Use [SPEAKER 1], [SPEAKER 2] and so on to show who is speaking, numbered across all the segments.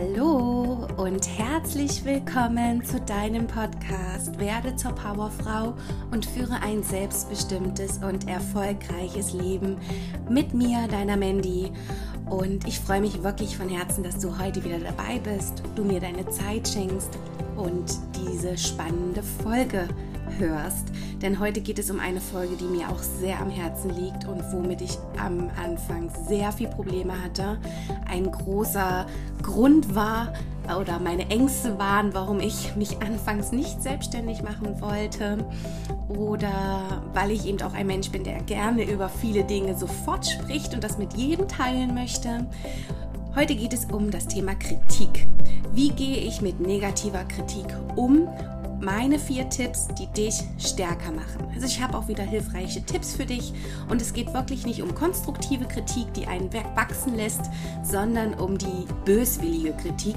[SPEAKER 1] Hallo und herzlich willkommen zu deinem Podcast Werde zur Powerfrau und führe ein selbstbestimmtes und erfolgreiches Leben mit mir, deiner Mandy. Und ich freue mich wirklich von Herzen, dass du heute wieder dabei bist, du mir deine Zeit schenkst und diese spannende Folge hörst. Denn heute geht es um eine Folge, die mir auch sehr am Herzen liegt und womit ich am Anfang sehr viel Probleme hatte. Ein großer Grund war oder meine Ängste waren, warum ich mich anfangs nicht selbstständig machen wollte oder weil ich eben auch ein Mensch bin, der gerne über viele Dinge sofort spricht und das mit jedem teilen möchte. Heute geht es um das Thema Kritik. Wie gehe ich mit negativer Kritik um meine vier Tipps, die dich stärker machen. Also ich habe auch wieder hilfreiche Tipps für dich und es geht wirklich nicht um konstruktive Kritik, die einen wachsen lässt, sondern um die böswillige Kritik,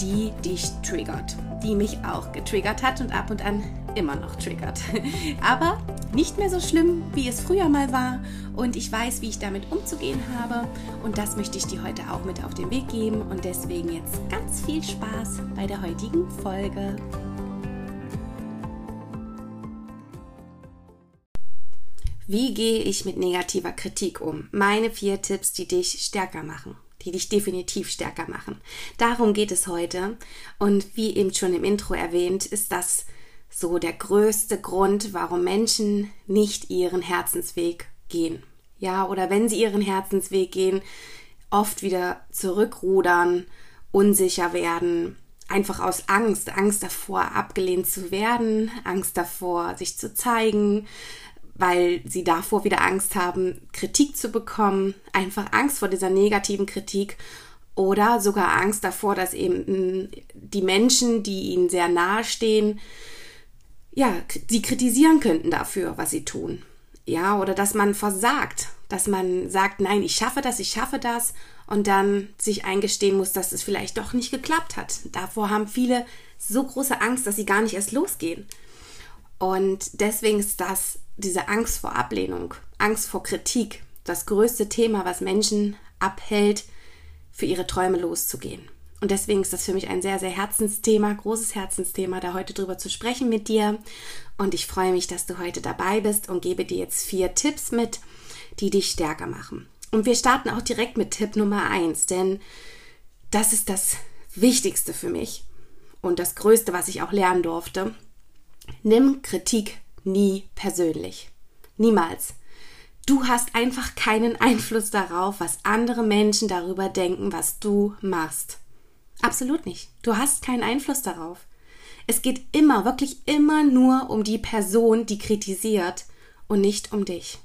[SPEAKER 1] die dich triggert, die mich auch getriggert hat und ab und an immer noch triggert. Aber nicht mehr so schlimm, wie es früher mal war und ich weiß, wie ich damit umzugehen habe und das möchte ich dir heute auch mit auf den Weg geben und deswegen jetzt ganz viel Spaß bei der heutigen Folge. Wie gehe ich mit negativer Kritik um? Meine vier Tipps, die dich stärker machen, die dich definitiv stärker machen. Darum geht es heute. Und wie eben schon im Intro erwähnt, ist das so der größte Grund, warum Menschen nicht ihren Herzensweg gehen. Ja, oder wenn sie ihren Herzensweg gehen, oft wieder zurückrudern, unsicher werden, einfach aus Angst, Angst davor, abgelehnt zu werden, Angst davor, sich zu zeigen, weil sie davor wieder Angst haben, Kritik zu bekommen, einfach Angst vor dieser negativen Kritik oder sogar Angst davor, dass eben die Menschen, die ihnen sehr nahe stehen, ja, sie kritisieren könnten dafür, was sie tun. Ja, oder dass man versagt, dass man sagt, nein, ich schaffe das, ich schaffe das und dann sich eingestehen muss, dass es vielleicht doch nicht geklappt hat. Davor haben viele so große Angst, dass sie gar nicht erst losgehen. Und deswegen ist das diese Angst vor Ablehnung, Angst vor Kritik, das größte Thema, was Menschen abhält, für ihre Träume loszugehen. Und deswegen ist das für mich ein sehr, sehr Herzensthema, großes Herzensthema, da heute drüber zu sprechen mit dir. Und ich freue mich, dass du heute dabei bist und gebe dir jetzt vier Tipps mit, die dich stärker machen. Und wir starten auch direkt mit Tipp Nummer eins, denn das ist das Wichtigste für mich und das Größte, was ich auch lernen durfte. Nimm Kritik nie persönlich. Niemals. Du hast einfach keinen Einfluss darauf, was andere Menschen darüber denken, was du machst. Absolut nicht. Du hast keinen Einfluss darauf. Es geht immer, wirklich immer nur um die Person, die kritisiert und nicht um dich.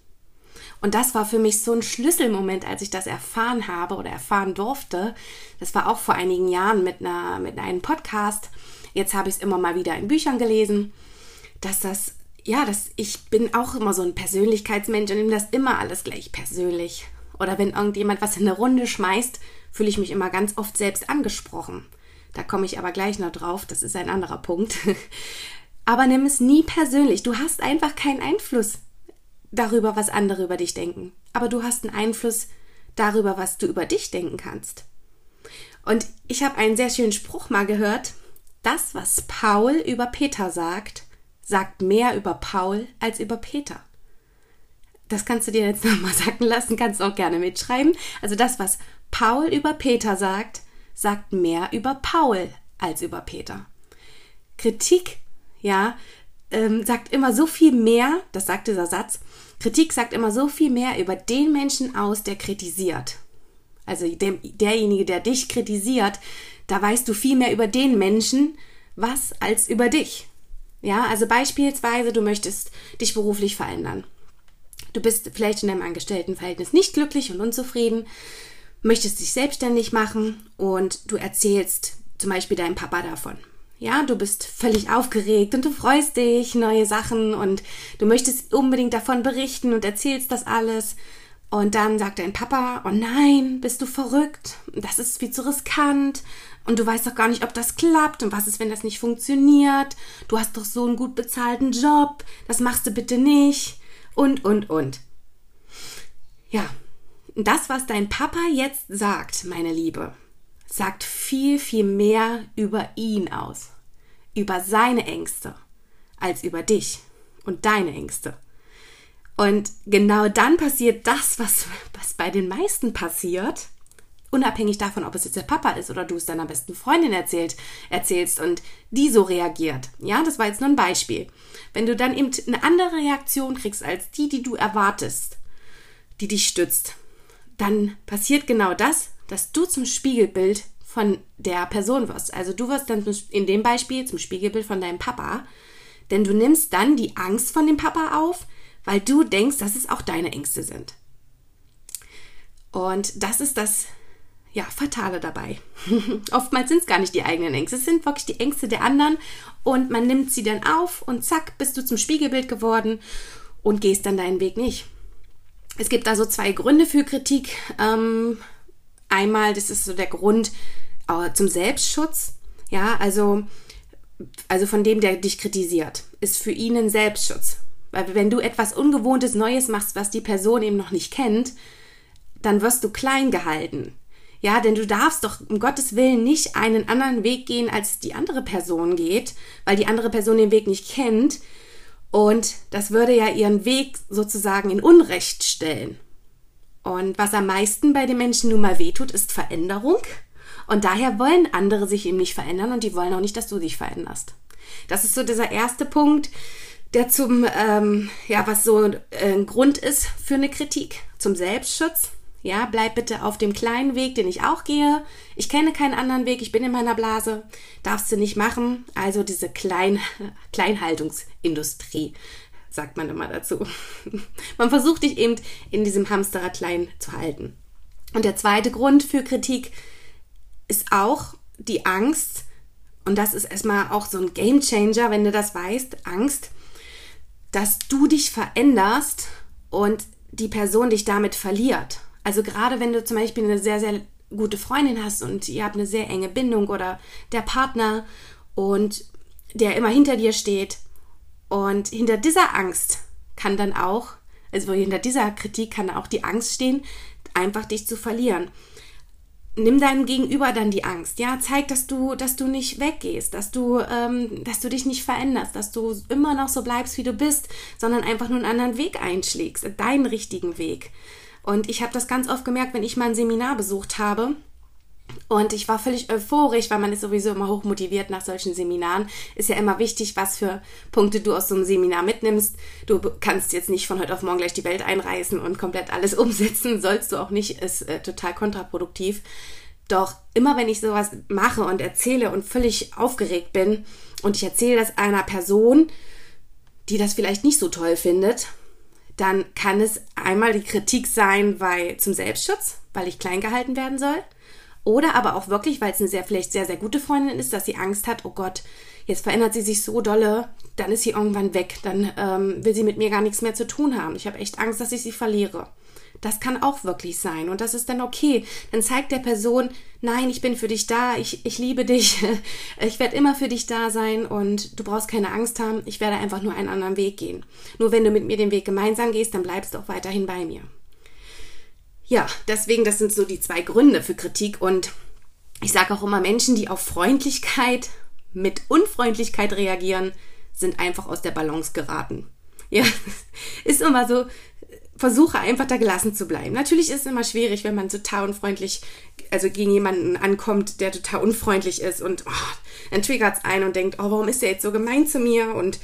[SPEAKER 1] Und das war für mich so ein Schlüsselmoment, als ich das erfahren habe oder erfahren durfte. Das war auch vor einigen Jahren mit, einer, mit einem Podcast. Jetzt habe ich es immer mal wieder in Büchern gelesen, dass das ja, das, ich bin auch immer so ein Persönlichkeitsmensch und nehme das immer alles gleich persönlich. Oder wenn irgendjemand was in eine Runde schmeißt, fühle ich mich immer ganz oft selbst angesprochen. Da komme ich aber gleich noch drauf, das ist ein anderer Punkt. aber nimm es nie persönlich. Du hast einfach keinen Einfluss darüber, was andere über dich denken. Aber du hast einen Einfluss darüber, was du über dich denken kannst. Und ich habe einen sehr schönen Spruch mal gehört. Das, was Paul über Peter sagt, sagt mehr über Paul als über Peter. Das kannst du dir jetzt nochmal sagen lassen, kannst auch gerne mitschreiben. Also das, was Paul über Peter sagt, sagt mehr über Paul als über Peter. Kritik, ja, ähm, sagt immer so viel mehr, das sagt dieser Satz, Kritik sagt immer so viel mehr über den Menschen aus, der kritisiert. Also dem, derjenige, der dich kritisiert, da weißt du viel mehr über den Menschen was als über dich. Ja, also beispielsweise, du möchtest dich beruflich verändern. Du bist vielleicht in deinem Angestelltenverhältnis nicht glücklich und unzufrieden, möchtest dich selbstständig machen und du erzählst zum Beispiel deinem Papa davon. Ja, du bist völlig aufgeregt und du freust dich, neue Sachen und du möchtest unbedingt davon berichten und erzählst das alles. Und dann sagt dein Papa, oh nein, bist du verrückt? Das ist viel zu riskant und du weißt doch gar nicht, ob das klappt und was ist, wenn das nicht funktioniert. Du hast doch so einen gut bezahlten Job, das machst du bitte nicht und, und, und. Ja, das, was dein Papa jetzt sagt, meine Liebe, sagt viel, viel mehr über ihn aus, über seine Ängste, als über dich und deine Ängste. Und genau dann passiert das, was, was bei den meisten passiert, unabhängig davon, ob es jetzt der Papa ist oder du es deiner besten Freundin erzählt, erzählst und die so reagiert. Ja, das war jetzt nur ein Beispiel. Wenn du dann eben eine andere Reaktion kriegst als die, die du erwartest, die dich stützt, dann passiert genau das, dass du zum Spiegelbild von der Person wirst. Also du wirst dann in dem Beispiel zum Spiegelbild von deinem Papa, denn du nimmst dann die Angst von dem Papa auf, weil du denkst, dass es auch deine Ängste sind. Und das ist das ja, Fatale dabei. Oftmals sind es gar nicht die eigenen Ängste, es sind wirklich die Ängste der anderen und man nimmt sie dann auf und zack, bist du zum Spiegelbild geworden und gehst dann deinen Weg nicht. Es gibt also zwei Gründe für Kritik. Ähm, einmal, das ist so der Grund äh, zum Selbstschutz. Ja, also, also von dem, der dich kritisiert, ist für ihn ein Selbstschutz. Weil wenn du etwas Ungewohntes, Neues machst, was die Person eben noch nicht kennt, dann wirst du klein gehalten. Ja, denn du darfst doch um Gottes Willen nicht einen anderen Weg gehen, als die andere Person geht, weil die andere Person den Weg nicht kennt. Und das würde ja ihren Weg sozusagen in Unrecht stellen. Und was am meisten bei den Menschen nun mal wehtut, ist Veränderung. Und daher wollen andere sich eben nicht verändern und die wollen auch nicht, dass du dich veränderst. Das ist so dieser erste Punkt, der zum, ähm, ja, was so äh, ein Grund ist für eine Kritik, zum Selbstschutz. Ja, bleib bitte auf dem kleinen Weg, den ich auch gehe. Ich kenne keinen anderen Weg, ich bin in meiner Blase. Darfst du nicht machen. Also diese Klein Kleinhaltungsindustrie, sagt man immer dazu. man versucht dich eben in diesem Hamsterrad klein zu halten. Und der zweite Grund für Kritik ist auch die Angst. Und das ist erstmal auch so ein Game Changer, wenn du das weißt. Angst, dass du dich veränderst und die Person dich damit verliert. Also gerade wenn du zum Beispiel eine sehr, sehr gute Freundin hast und ihr habt eine sehr enge Bindung oder der Partner und der immer hinter dir steht und hinter dieser Angst kann dann auch, also hinter dieser Kritik kann auch die Angst stehen, einfach dich zu verlieren. Nimm deinem Gegenüber dann die Angst, ja, zeig, dass du, dass du nicht weggehst, dass du, ähm, dass du dich nicht veränderst, dass du immer noch so bleibst, wie du bist, sondern einfach nur einen anderen Weg einschlägst, deinen richtigen Weg. Und ich habe das ganz oft gemerkt, wenn ich mal ein Seminar besucht habe. Und ich war völlig euphorisch, weil man ist sowieso immer hochmotiviert nach solchen Seminaren. Ist ja immer wichtig, was für Punkte du aus so einem Seminar mitnimmst. Du kannst jetzt nicht von heute auf morgen gleich die Welt einreißen und komplett alles umsetzen. Sollst du auch nicht, ist äh, total kontraproduktiv. Doch immer wenn ich sowas mache und erzähle und völlig aufgeregt bin und ich erzähle das einer Person, die das vielleicht nicht so toll findet, dann kann es einmal die Kritik sein, weil zum Selbstschutz, weil ich klein gehalten werden soll. Oder aber auch wirklich, weil es eine sehr, vielleicht sehr, sehr gute Freundin ist, dass sie Angst hat, oh Gott, jetzt verändert sie sich so dolle, dann ist sie irgendwann weg, dann ähm, will sie mit mir gar nichts mehr zu tun haben. Ich habe echt Angst, dass ich sie verliere. Das kann auch wirklich sein und das ist dann okay. Dann zeigt der Person, nein, ich bin für dich da, ich, ich liebe dich, ich werde immer für dich da sein und du brauchst keine Angst haben, ich werde einfach nur einen anderen Weg gehen. Nur wenn du mit mir den Weg gemeinsam gehst, dann bleibst du auch weiterhin bei mir. Ja, deswegen, das sind so die zwei Gründe für Kritik und ich sage auch immer, Menschen, die auf Freundlichkeit mit Unfreundlichkeit reagieren, sind einfach aus der Balance geraten. Ja, ist immer so, versuche einfach da gelassen zu bleiben. Natürlich ist es immer schwierig, wenn man total unfreundlich, also gegen jemanden ankommt, der total unfreundlich ist und oh, dann triggert es ein und denkt, oh, warum ist der jetzt so gemein zu mir und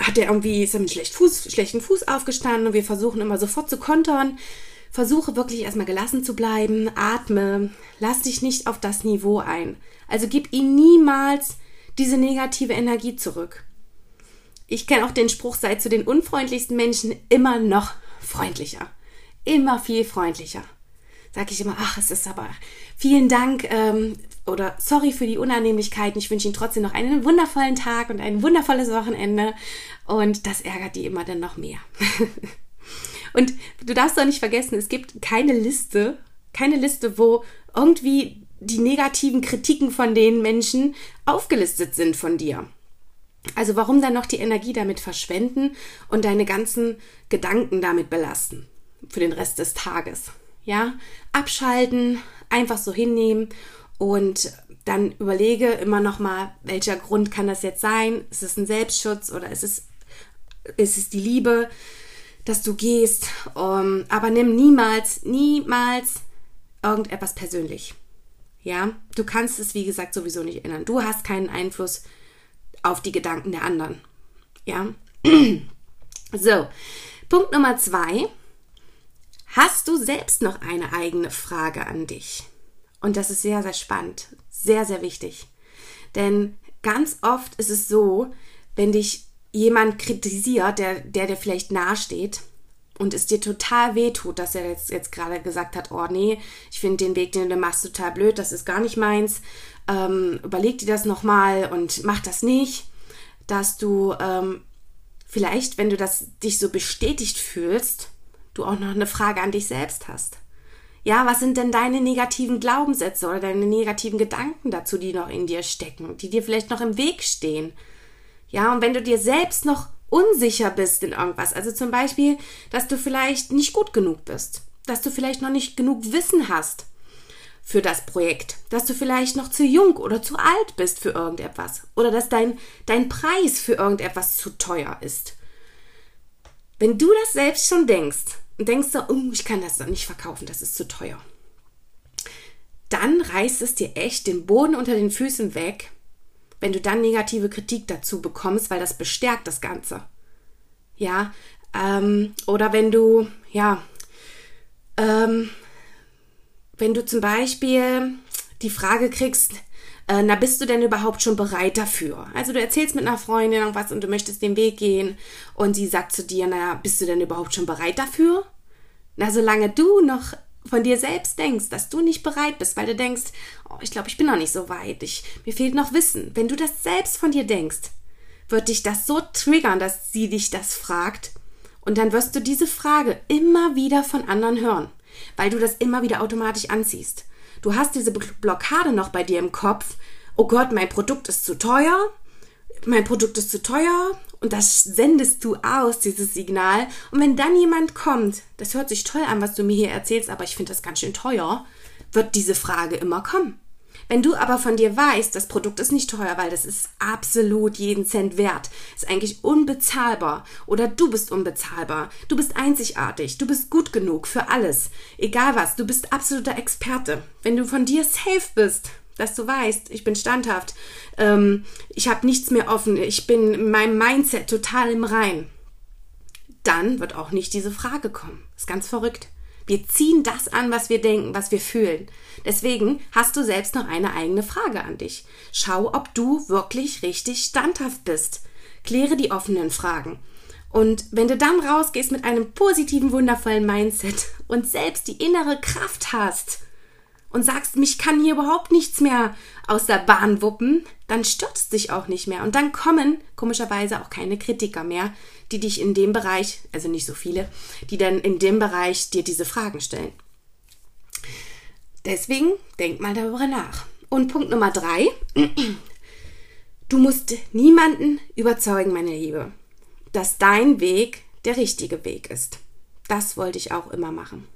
[SPEAKER 1] hat der irgendwie, ist er mit schlecht Fuß, schlechten Fuß aufgestanden und wir versuchen immer sofort zu kontern. Versuche wirklich erstmal gelassen zu bleiben, atme, lass dich nicht auf das Niveau ein. Also gib ihm niemals diese negative Energie zurück. Ich kenne auch den Spruch, sei zu den unfreundlichsten Menschen immer noch freundlicher. Immer viel freundlicher. Sag ich immer, ach, es ist aber vielen Dank ähm, oder sorry für die Unannehmlichkeiten. Ich wünsche Ihnen trotzdem noch einen wundervollen Tag und ein wundervolles Wochenende. Und das ärgert die immer dann noch mehr. und du darfst doch nicht vergessen, es gibt keine Liste, keine Liste, wo irgendwie die negativen Kritiken von den Menschen aufgelistet sind von dir. Also warum dann noch die Energie damit verschwenden und deine ganzen Gedanken damit belasten für den Rest des Tages? Ja, abschalten, einfach so hinnehmen Und dann überlege immer noch mal, welcher Grund kann das jetzt sein? Ist es ein Selbstschutz oder ist es, ist es die Liebe, dass du gehst? Um, aber nimm niemals, niemals irgendetwas persönlich. Ja, du kannst es, wie gesagt, sowieso nicht ändern. Du hast keinen Einfluss auf die Gedanken der anderen. Ja. So, Punkt Nummer zwei. Hast du selbst noch eine eigene Frage an dich? Und das ist sehr, sehr spannend. Sehr, sehr wichtig. Denn ganz oft ist es so, wenn dich jemand kritisiert, der, der dir vielleicht nahesteht und es dir total wehtut, dass er jetzt, jetzt gerade gesagt hat, oh nee, ich finde den Weg, den du machst, total blöd, das ist gar nicht meins. Ähm, überleg dir das nochmal und mach das nicht, dass du ähm, vielleicht, wenn du das dich so bestätigt fühlst, du auch noch eine Frage an dich selbst hast. Ja, was sind denn deine negativen Glaubenssätze oder deine negativen Gedanken dazu, die noch in dir stecken, die dir vielleicht noch im Weg stehen? Ja, und wenn du dir selbst noch unsicher bist in irgendwas, also zum Beispiel, dass du vielleicht nicht gut genug bist, dass du vielleicht noch nicht genug Wissen hast für das Projekt, dass du vielleicht noch zu jung oder zu alt bist für irgendetwas oder dass dein, dein Preis für irgendetwas zu teuer ist. Wenn du das selbst schon denkst und denkst so, oh, ich kann das doch nicht verkaufen, das ist zu teuer, dann reißt es dir echt den Boden unter den Füßen weg, wenn du dann negative Kritik dazu bekommst, weil das bestärkt das Ganze. Ja, ähm, oder wenn du, ja, ähm, wenn du zum Beispiel die Frage kriegst, äh, na, bist du denn überhaupt schon bereit dafür? Also du erzählst mit einer Freundin irgendwas und du möchtest den Weg gehen und sie sagt zu dir, na, bist du denn überhaupt schon bereit dafür? Na, solange du noch von dir selbst denkst, dass du nicht bereit bist, weil du denkst, oh, ich glaube, ich bin noch nicht so weit, ich, mir fehlt noch Wissen. Wenn du das selbst von dir denkst, wird dich das so triggern, dass sie dich das fragt. Und dann wirst du diese Frage immer wieder von anderen hören weil du das immer wieder automatisch anziehst. Du hast diese Blockade noch bei dir im Kopf. Oh Gott, mein Produkt ist zu teuer. Mein Produkt ist zu teuer. Und das sendest du aus, dieses Signal. Und wenn dann jemand kommt, das hört sich toll an, was du mir hier erzählst, aber ich finde das ganz schön teuer, wird diese Frage immer kommen. Wenn du aber von dir weißt, das Produkt ist nicht teuer, weil das ist absolut jeden Cent wert, ist eigentlich unbezahlbar oder du bist unbezahlbar, du bist einzigartig, du bist gut genug für alles, egal was, du bist absoluter Experte. Wenn du von dir safe bist, dass du weißt, ich bin standhaft, ähm, ich habe nichts mehr offen, ich bin in meinem Mindset total im Rein, dann wird auch nicht diese Frage kommen. Ist ganz verrückt. Wir ziehen das an, was wir denken, was wir fühlen. Deswegen hast du selbst noch eine eigene Frage an dich. Schau, ob du wirklich richtig standhaft bist. Kläre die offenen Fragen. Und wenn du dann rausgehst mit einem positiven, wundervollen Mindset und selbst die innere Kraft hast und sagst, mich kann hier überhaupt nichts mehr aus der Bahn wuppen, dann stürzt dich auch nicht mehr. Und dann kommen komischerweise auch keine Kritiker mehr, die dich in dem Bereich, also nicht so viele, die dann in dem Bereich dir diese Fragen stellen. Deswegen denk mal darüber nach. Und Punkt Nummer drei. Du musst niemanden überzeugen, meine Liebe, dass dein Weg der richtige Weg ist. Das wollte ich auch immer machen.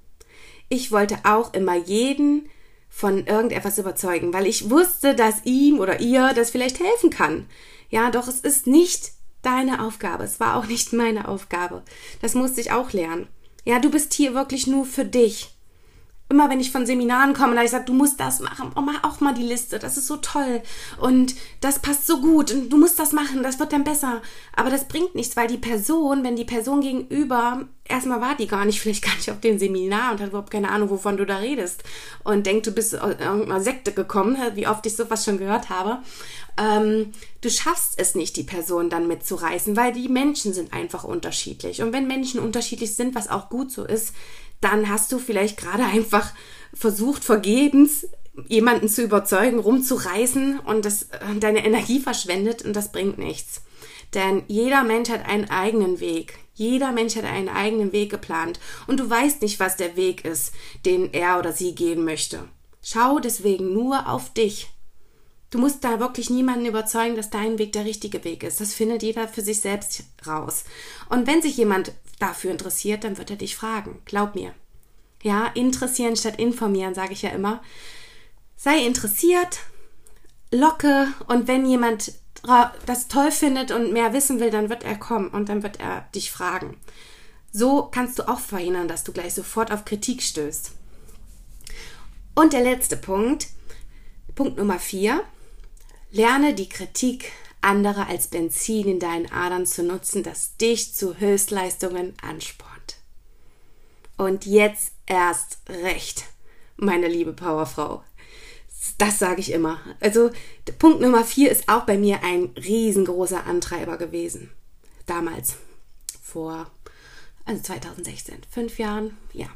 [SPEAKER 1] Ich wollte auch immer jeden von irgendetwas überzeugen, weil ich wusste, dass ihm oder ihr das vielleicht helfen kann. Ja, doch es ist nicht deine Aufgabe. Es war auch nicht meine Aufgabe. Das musste ich auch lernen. Ja, du bist hier wirklich nur für dich immer wenn ich von Seminaren komme, da ich sage, du musst das machen, oh, mach auch mal die Liste, das ist so toll und das passt so gut und du musst das machen, das wird dann besser. Aber das bringt nichts, weil die Person, wenn die Person gegenüber, erstmal war die gar nicht, vielleicht gar nicht auf dem Seminar und hat überhaupt keine Ahnung, wovon du da redest und denkt, du bist aus irgendeiner Sekte gekommen, wie oft ich sowas schon gehört habe. Ähm, du schaffst es nicht, die Person dann mitzureißen, weil die Menschen sind einfach unterschiedlich. Und wenn Menschen unterschiedlich sind, was auch gut so ist, dann hast du vielleicht gerade einfach versucht, vergebens jemanden zu überzeugen, rumzureißen und das, deine Energie verschwendet und das bringt nichts. Denn jeder Mensch hat einen eigenen Weg. Jeder Mensch hat einen eigenen Weg geplant und du weißt nicht, was der Weg ist, den er oder sie gehen möchte. Schau deswegen nur auf dich. Du musst da wirklich niemanden überzeugen, dass dein Weg der richtige Weg ist. Das findet jeder für sich selbst raus. Und wenn sich jemand dafür interessiert, dann wird er dich fragen. Glaub mir. Ja, interessieren statt informieren, sage ich ja immer. sei interessiert, locke und wenn jemand das toll findet und mehr wissen will, dann wird er kommen und dann wird er dich fragen. So kannst du auch verhindern, dass du gleich sofort auf Kritik stößt. Und der letzte Punkt, Punkt Nummer vier, lerne die Kritik anderer als Benzin in deinen Adern zu nutzen, das dich zu Höchstleistungen anspornt. Und jetzt erst recht, meine liebe Powerfrau. Das sage ich immer. Also Punkt Nummer vier ist auch bei mir ein riesengroßer Antreiber gewesen. Damals, vor also 2016, fünf Jahren, ja.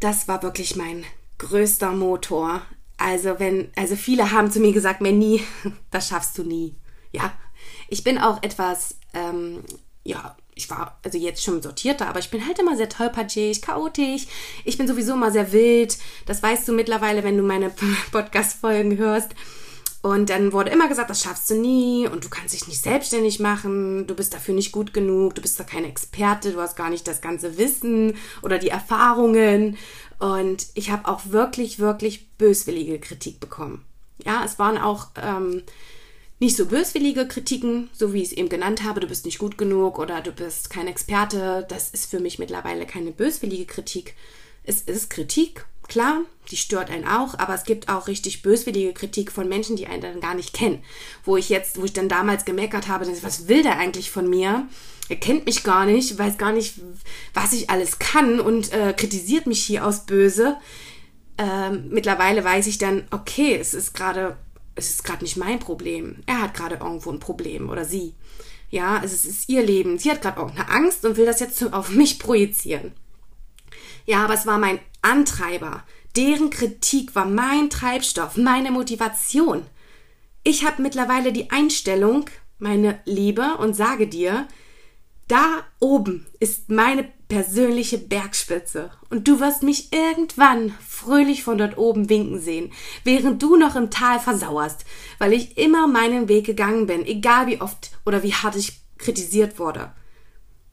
[SPEAKER 1] Das war wirklich mein größter Motor. Also wenn, also viele haben zu mir gesagt, Manny, das schaffst du nie. Ja, ich bin auch etwas, ähm, ja, ich war also jetzt schon sortierter, aber ich bin halt immer sehr tollpatschig, chaotisch. Ich bin sowieso immer sehr wild. Das weißt du mittlerweile, wenn du meine Podcast-Folgen hörst. Und dann wurde immer gesagt, das schaffst du nie und du kannst dich nicht selbstständig machen, du bist dafür nicht gut genug, du bist da kein Experte, du hast gar nicht das ganze Wissen oder die Erfahrungen. Und ich habe auch wirklich, wirklich böswillige Kritik bekommen. Ja, es waren auch ähm, nicht so böswillige Kritiken, so wie ich es eben genannt habe, du bist nicht gut genug oder du bist kein Experte. Das ist für mich mittlerweile keine böswillige Kritik. Es ist Kritik Klar, die stört einen auch, aber es gibt auch richtig böswillige Kritik von Menschen, die einen dann gar nicht kennen. Wo ich jetzt, wo ich dann damals gemeckert habe, was will der eigentlich von mir? Er kennt mich gar nicht, weiß gar nicht, was ich alles kann und äh, kritisiert mich hier aus böse. Ähm, mittlerweile weiß ich dann, okay, es ist gerade, es ist gerade nicht mein Problem. Er hat gerade irgendwo ein Problem oder sie. Ja, es ist ihr Leben. Sie hat gerade irgendeine Angst und will das jetzt auf mich projizieren. Ja, aber es war mein Antreiber. Deren Kritik war mein Treibstoff, meine Motivation. Ich habe mittlerweile die Einstellung, meine Liebe, und sage dir, da oben ist meine persönliche Bergspitze und du wirst mich irgendwann fröhlich von dort oben winken sehen, während du noch im Tal versauerst, weil ich immer meinen Weg gegangen bin, egal wie oft oder wie hart ich kritisiert wurde.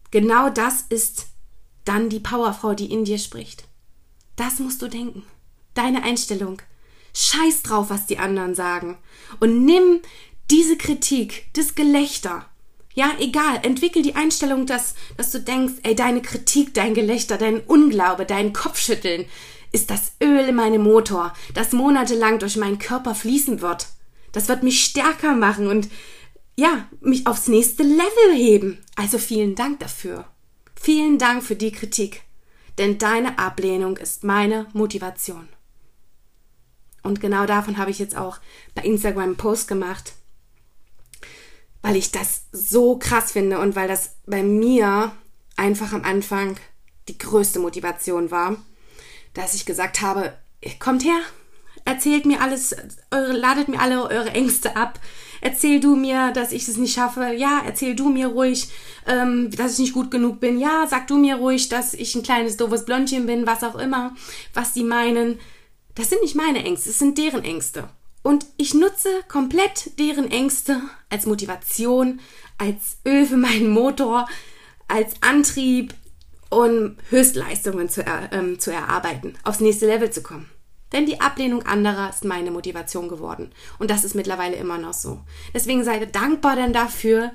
[SPEAKER 1] Genau das ist dann die Powerfrau, die in dir spricht. Das musst du denken. Deine Einstellung. Scheiß drauf, was die anderen sagen. Und nimm diese Kritik, das Gelächter. Ja, egal, entwickel die Einstellung, dass, dass du denkst, ey, deine Kritik, dein Gelächter, dein Unglaube, dein Kopfschütteln ist das Öl in meinem Motor, das monatelang durch meinen Körper fließen wird. Das wird mich stärker machen und ja, mich aufs nächste Level heben. Also vielen Dank dafür. Vielen Dank für die Kritik, denn deine Ablehnung ist meine Motivation. Und genau davon habe ich jetzt auch bei Instagram einen Post gemacht, weil ich das so krass finde und weil das bei mir einfach am Anfang die größte Motivation war, dass ich gesagt habe, kommt her, erzählt mir alles, eure, ladet mir alle eure Ängste ab, erzähl du mir, dass ich es nicht schaffe. Ja, erzähl du mir ruhig, ähm, dass ich nicht gut genug bin. Ja, sag du mir ruhig, dass ich ein kleines doofes Blondchen bin, was auch immer, was sie meinen. Das sind nicht meine Ängste, es sind deren Ängste. Und ich nutze komplett deren Ängste als Motivation, als Öl für meinen Motor, als Antrieb, um Höchstleistungen zu, er, ähm, zu erarbeiten, aufs nächste Level zu kommen. Denn die Ablehnung anderer ist meine Motivation geworden. Und das ist mittlerweile immer noch so. Deswegen sei dankbar dann dafür,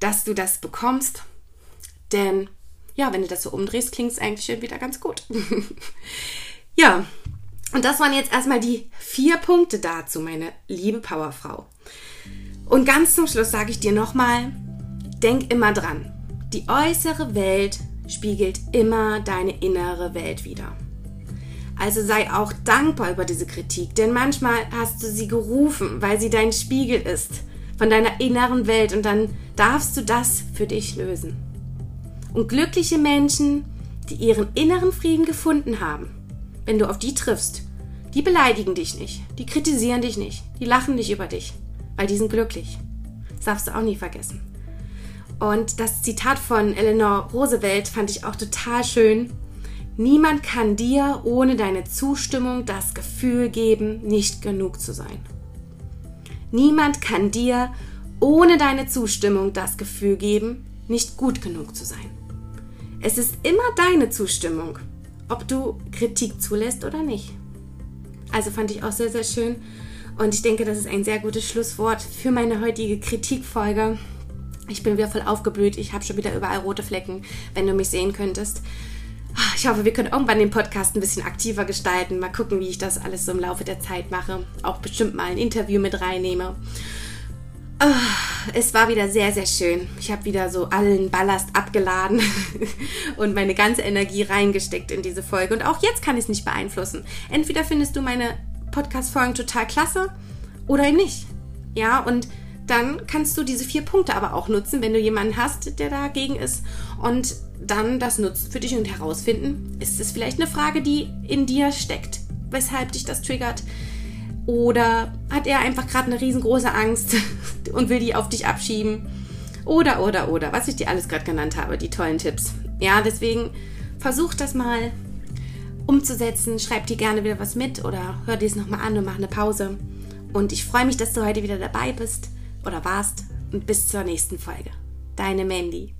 [SPEAKER 1] dass du das bekommst. Denn ja, wenn du das so umdrehst, klingt es eigentlich schon wieder ganz gut. ja, und das waren jetzt erstmal die vier Punkte dazu, meine liebe Powerfrau. Und ganz zum Schluss sage ich dir nochmal, denk immer dran, die äußere Welt spiegelt immer deine innere Welt wider. Also sei auch dankbar über diese Kritik, denn manchmal hast du sie gerufen, weil sie dein Spiegel ist von deiner inneren Welt und dann darfst du das für dich lösen. Und glückliche Menschen, die ihren inneren Frieden gefunden haben, wenn du auf die triffst, die beleidigen dich nicht, die kritisieren dich nicht, die lachen nicht über dich, weil die sind glücklich. Das darfst du auch nie vergessen. Und das Zitat von Eleanor Roosevelt fand ich auch total schön. Niemand kann dir ohne deine Zustimmung das Gefühl geben, nicht genug zu sein. Niemand kann dir ohne deine Zustimmung das Gefühl geben, nicht gut genug zu sein. Es ist immer deine Zustimmung, ob du Kritik zulässt oder nicht. Also fand ich auch sehr, sehr schön. Und ich denke, das ist ein sehr gutes Schlusswort für meine heutige Kritikfolge. Ich bin wieder voll aufgeblüht. Ich habe schon wieder überall rote Flecken, wenn du mich sehen könntest. Ich hoffe, wir können irgendwann den Podcast ein bisschen aktiver gestalten. Mal gucken, wie ich das alles so im Laufe der Zeit mache. Auch bestimmt mal ein Interview mit reinnehme. Ah, es war wieder sehr, sehr schön. Ich habe wieder so allen Ballast abgeladen und meine ganze Energie reingesteckt in diese Folge. Und auch jetzt kann ich es nicht beeinflussen. Entweder findest du meine Podcast-Folgen total klasse oder eben nicht. Ja, und dann kannst du diese vier Punkte aber auch nutzen, wenn du jemanden hast, der dagegen ist und dann das nutzt für dich und herausfinden, ist es vielleicht eine Frage, die in dir steckt, weshalb dich das triggert. Oder hat er einfach gerade eine riesengroße Angst und will die auf dich abschieben? Oder, oder, oder, was ich dir alles gerade genannt habe, die tollen Tipps. Ja, deswegen versuch das mal umzusetzen. Schreib dir gerne wieder was mit oder hör dir es nochmal an und mach eine Pause. Und ich freue mich, dass du heute wieder dabei bist oder warst. Und bis zur nächsten Folge. Deine Mandy.